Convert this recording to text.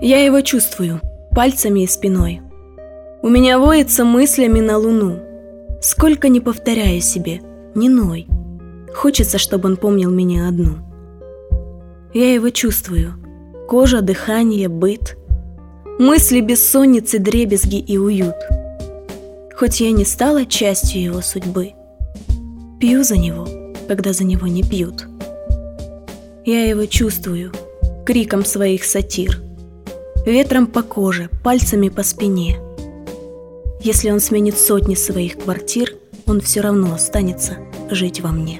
Я его чувствую, пальцами и спиной. У меня воется мыслями на луну. Сколько не повторяю себе, не ной. Хочется, чтобы он помнил меня одну. Я его чувствую. Кожа, дыхание, быт. Мысли бессонницы, дребезги и уют. Хоть я не стала частью его судьбы. Пью за него, когда за него не пьют. Я его чувствую, криком своих сатир – ветром по коже, пальцами по спине. Если он сменит сотни своих квартир, он все равно останется жить во мне.